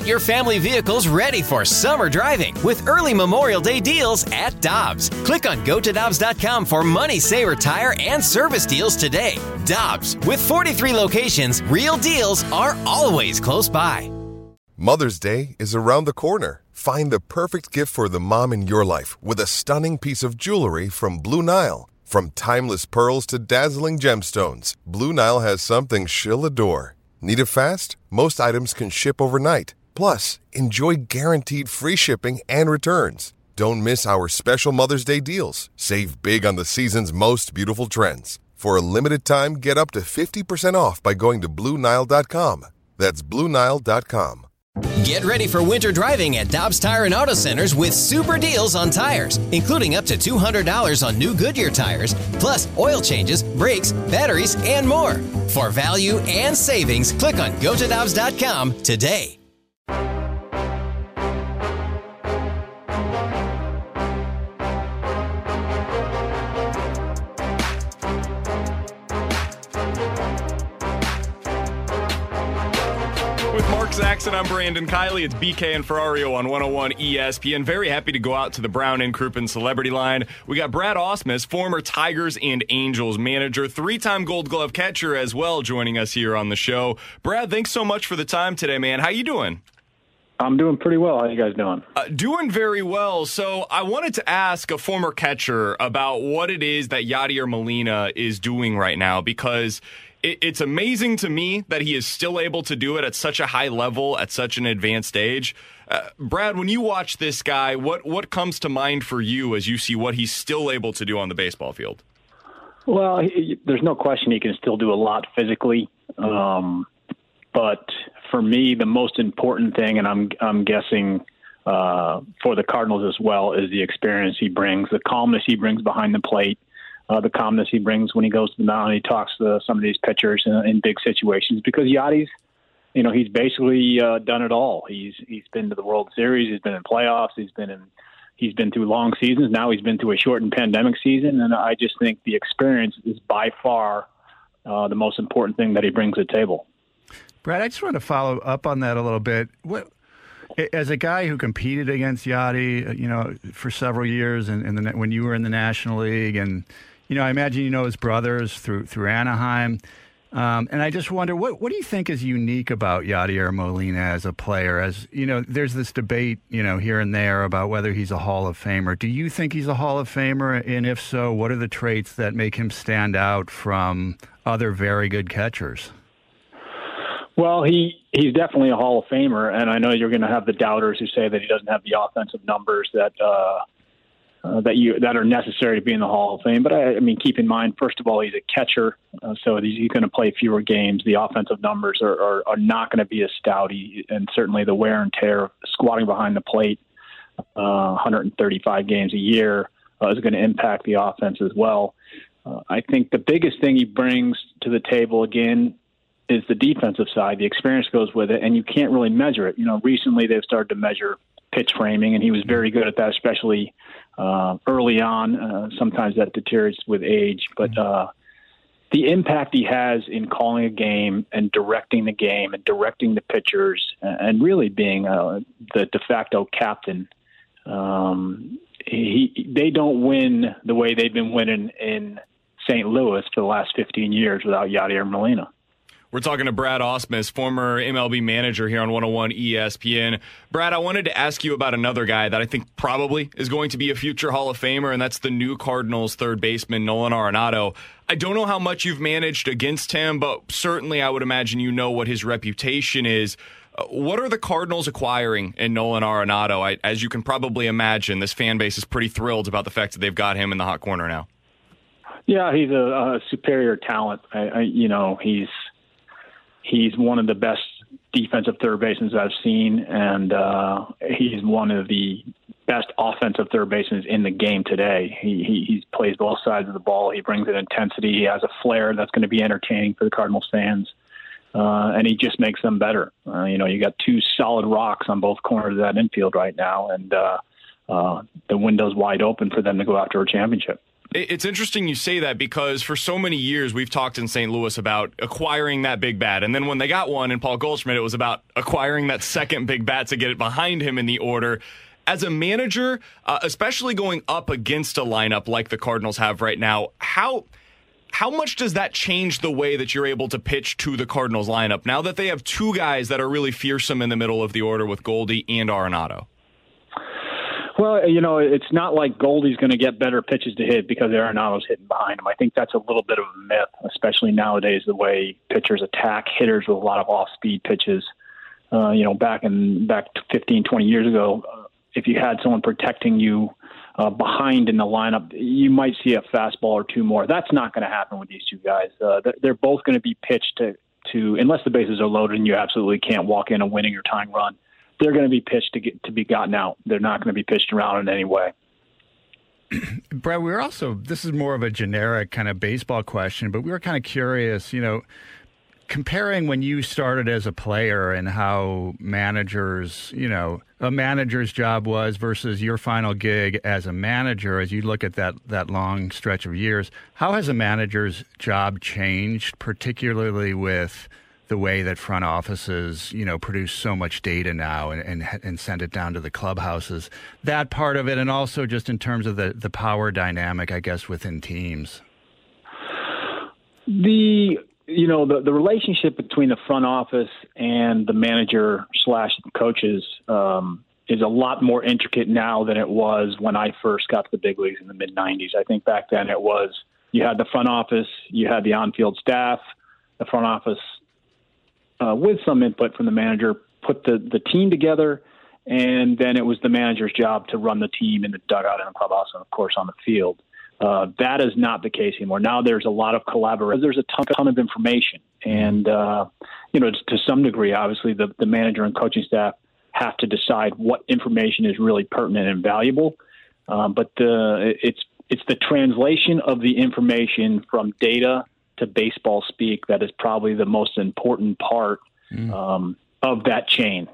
Get your family vehicles ready for summer driving with early Memorial Day deals at Dobbs. Click on gotodobbs.com for money saver tire and service deals today. Dobbs, with 43 locations, real deals are always close by. Mother's Day is around the corner. Find the perfect gift for the mom in your life with a stunning piece of jewelry from Blue Nile. From timeless pearls to dazzling gemstones, Blue Nile has something she'll adore. Need it fast? Most items can ship overnight. Plus, enjoy guaranteed free shipping and returns. Don't miss our special Mother's Day deals. Save big on the season's most beautiful trends. For a limited time, get up to 50% off by going to BlueNile.com. That's BlueNile.com. Get ready for winter driving at Dobbs Tire and Auto Centers with super deals on tires, including up to $200 on new Goodyear tires, plus oil changes, brakes, batteries, and more. For value and savings, click on gotodobbs.com today. With Mark Saxon, I'm Brandon Kiley. It's BK and Ferrario on 101 ESPN. Very happy to go out to the Brown and Crouppen celebrity line. We got Brad Ausmus, former Tigers and Angels manager, three-time Gold Glove catcher as well, joining us here on the show. Brad, thanks so much for the time today, man. How you doing? I'm doing pretty well. How you guys doing? Uh, doing very well. So I wanted to ask a former catcher about what it is that Yadier Molina is doing right now because it, it's amazing to me that he is still able to do it at such a high level at such an advanced age. Uh, Brad, when you watch this guy, what what comes to mind for you as you see what he's still able to do on the baseball field? Well, he, there's no question he can still do a lot physically, um, but for me, the most important thing, and I'm I'm guessing uh, for the Cardinals as well, is the experience he brings, the calmness he brings behind the plate, uh, the calmness he brings when he goes to the mound. and He talks to some of these pitchers in, in big situations because Yadi's, you know, he's basically uh, done it all. He's he's been to the World Series, he's been in playoffs, he's been in. He's been through long seasons. Now he's been through a shortened pandemic season, and I just think the experience is by far uh, the most important thing that he brings to the table. Brad, I just want to follow up on that a little bit. What, as a guy who competed against Yadi, you know, for several years, and, when you were in the National League, and you know, I imagine you know his brothers through through Anaheim, um, and I just wonder what what do you think is unique about Yadier Molina as a player? As you know, there's this debate, you know, here and there about whether he's a Hall of Famer. Do you think he's a Hall of Famer? And if so, what are the traits that make him stand out from other very good catchers? Well, he he's definitely a Hall of Famer, and I know you're going to have the doubters who say that he doesn't have the offensive numbers that uh, uh, that you that are necessary to be in the Hall of Fame. But I, I mean, keep in mind, first of all, he's a catcher, uh, so he's, going to play fewer games. The offensive numbers are are, are not going to be as stout, he, and certainly the wear and tear of squatting behind the plate, uh, 135 games a year, uh, is going to impact the offense as well. Uh, I think the biggest thing he brings to the table again is the defensive side. The experience goes with it, and you can't really measure it. You know, recently they've started to measure pitch framing, and he was very good at that, especially uh, early on. Uh, sometimes that deteriorates with age, but uh, the impact he has in calling a game and directing the game and directing the pitchers, and really being uh, the de facto captain. Um, he, they don't win the way they've been winning in St. Louis for the last 15 years without Yadier Molina. We're talking to Brad Ausmus, former MLB manager here on 101 ESPN. Brad, I wanted to ask you about another guy that I think probably is going to be a future Hall of Famer, and that's the new Cardinals third baseman, Nolan Arenado. I don't know how much you've managed against him, but certainly I would imagine you know what his reputation is. Uh, what are the Cardinals acquiring in Nolan Arenado? I, as you can probably imagine, this fan base is pretty thrilled about the fact that they've got him in the hot corner now. Yeah, he's a, a superior talent. I, I, you know, he's he's one of the best defensive third basemen I've seen, and uh, he's one of the best offensive third basemen in the game today. He, he he plays both sides of the ball. He brings an intensity. He has a flair that's going to be entertaining for the Cardinals fans, uh, and he just makes them better. Uh, you know, you got two solid rocks on both corners of that infield right now, and uh, uh, the window's wide open for them to go after a championship. It's interesting you say that because for so many years we've talked in St. Louis about acquiring that big bat. And then when they got one in Paul Goldschmidt, it was about acquiring that second big bat to get it behind him in the order. As a manager, uh, especially going up against a lineup like the Cardinals have right now, how how much does that change the way that you're able to pitch to the Cardinals lineup now that they have two guys that are really fearsome in the middle of the order with Goldie and Arenado? Well, you know, it's not like Goldie's going to get better pitches to hit because Arenado's hitting behind him. I think that's a little bit of a myth, especially nowadays, the way pitchers attack hitters with a lot of off-speed pitches. Uh, you know, back in back 15, 20 years ago, uh, if you had someone protecting you uh, behind in the lineup, you might see a fastball or two more. That's not going to happen with these two guys. Uh, they're both going to be pitched to, to unless the bases are loaded and you absolutely can't walk in a winning or tying run they're going to be pitched to get to be gotten out. They're not going to be pitched around in any way. Brad, we were also this is more of a generic kind of baseball question, but we were kind of curious, you know, comparing when you started as a player and how managers, you know, a manager's job was versus your final gig as a manager as you look at that that long stretch of years, how has a manager's job changed particularly with the way that front offices, you know, produce so much data now and, and, and send it down to the clubhouses. That part of it, and also just in terms of the the power dynamic, I guess, within teams. The you know the the relationship between the front office and the manager slash coaches um, is a lot more intricate now than it was when I first got to the big leagues in the mid '90s. I think back then it was you had the front office, you had the on-field staff, the front office uh, with some input from the manager, put the, the team together, and then it was the manager's job to run the team in the dugout and the clubhouse, and of course on the field. Uh, that is not the case anymore. Now there's a lot of collaboration. There's a ton, ton of information, and uh, you know, to some degree, obviously, the, the manager and coaching staff have to decide what information is really pertinent and valuable. Um, but the, it's it's the translation of the information from data to baseball speak that is probably the most important part mm. um, of that chain.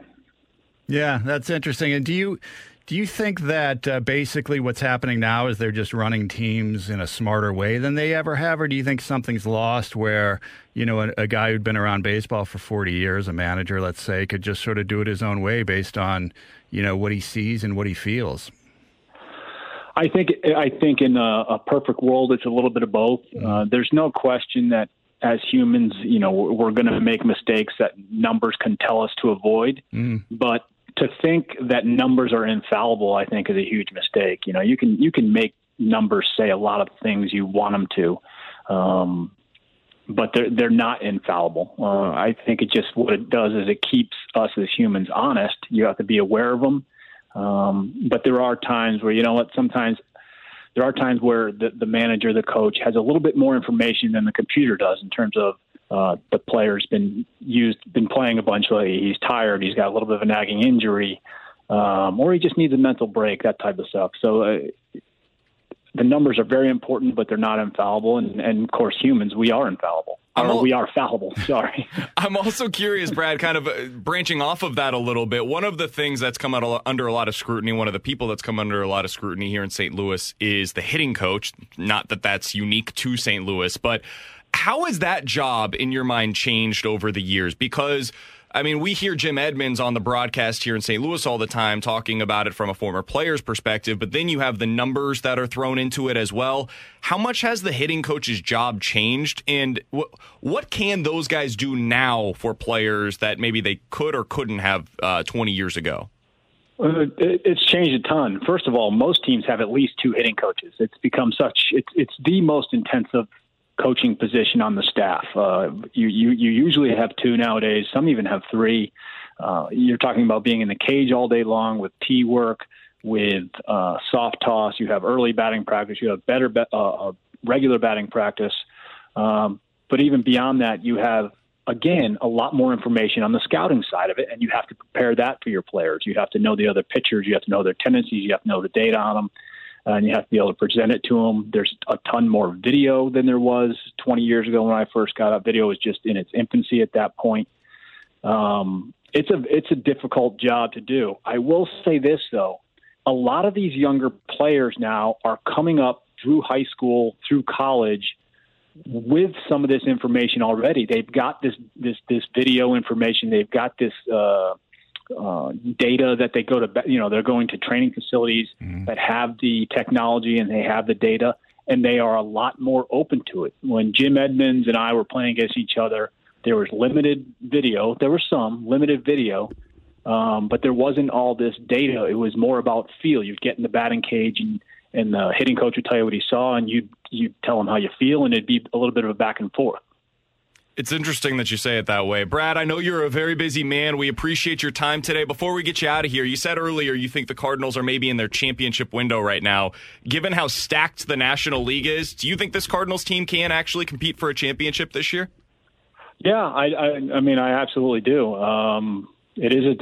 Yeah, that's interesting. And do you do you think that uh, basically what's happening now is they're just running teams in a smarter way than they ever have, or do you think something's lost where you know a, a guy who'd been around baseball for forty years, a manager, let's say, could just sort of do it his own way based on you know what he sees and what he feels? I think I think in a, a perfect world, it's a little bit of both. Mm-hmm. Uh, there's no question that as humans, you know, we're going to make mistakes that numbers can tell us to avoid. Mm. But to think that numbers are infallible, I think, is a huge mistake. You know, you can you can make numbers say a lot of things you want them to, um, but they're they're not infallible. Uh, I think it just what it does is it keeps us as humans honest. You have to be aware of them um, but there are times where you know what sometimes there are times where the, the manager, the coach, has a little bit more information than the computer does in terms of uh, the player's been used, been playing a bunch. Like he's tired, he's got a little bit of a nagging injury, um, or he just needs a mental break, that type of stuff. So uh, the numbers are very important, but they're not infallible. And, and of course, humans, we are infallible. Or we are fallible. Sorry. I'm also curious, Brad, kind of uh, branching off of that a little bit. One of the things that's come out under a lot of scrutiny, one of the people that's come under a lot of scrutiny here in St. Louis is the hitting coach. Not that that's unique to St. Louis, but how has that job in your mind changed over the years? Because I mean, we hear Jim Edmonds on the broadcast here in St. Louis all the time talking about it from a former player's perspective, but then you have the numbers that are thrown into it as well. How much has the hitting coach's job changed? And wh- what can those guys do now for players that maybe they could or couldn't have uh, 20 years ago? Uh, it's changed a ton. First of all, most teams have at least two hitting coaches. It's become such, it's, it's the most intensive coaching position on the staff. Uh, you, you, you usually have two nowadays. Some even have three. Uh, you're talking about being in the cage all day long with tee work, with uh, soft toss. You have early batting practice. You have better be- uh, regular batting practice. Um, but even beyond that, you have again a lot more information on the scouting side of it, and you have to prepare that for your players. You have to know the other pitchers. You have to know their tendencies. You have to know the data on them and you have to be able to present it to them. There's a ton more video than there was 20 years ago when I first got up. Video was just in its infancy at that point. Um, it's a it's a difficult job to do. I will say this though, a lot of these younger players now are coming up through high school, through college, with some of this information already. They've got this this this video information. They've got this uh, uh, data that they go to. You know, they're going to training facilities mm-hmm. that have the technology and they have the data, and they are a lot more open to it. When Jim Edmonds and I were playing against each other, there was limited video. There was some limited video. Um, but there wasn't all this data. It was more about feel. You'd get in the batting cage and and the hitting coach would tell you what he saw, and you you tell him how you feel, and it'd be a little bit of a back and forth. It's interesting that you say it that way. Brad, I know you're a very busy man. We appreciate your time today. Before we get you out of here, you said earlier you think the Cardinals are maybe in their championship window right now. Given how stacked the National League is, do you think this Cardinals team can actually compete for a championship this year? Yeah, I, I, I mean, I absolutely do. Um, it is.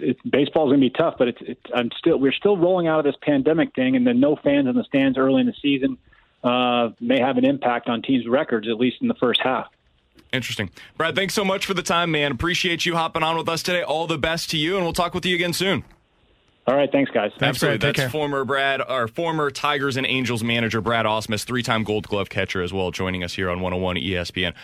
It's baseball's going to be tough, but it's, it's. I'm still. We're still rolling out of this pandemic thing, and then no fans in the stands early in the season uh, may have an impact on teams' records, at least in the first half. Interesting. Brad, thanks so much for the time, man. Appreciate you hopping on with us today. All the best to you, and we'll talk with you again soon. All right, thanks, guys. Thanks, Absolutely. Brad. That's former Brad, our former Tigers and Angels manager, Brad Ausmus, three-time Gold Glove catcher as well, joining us here on 101 ESPN.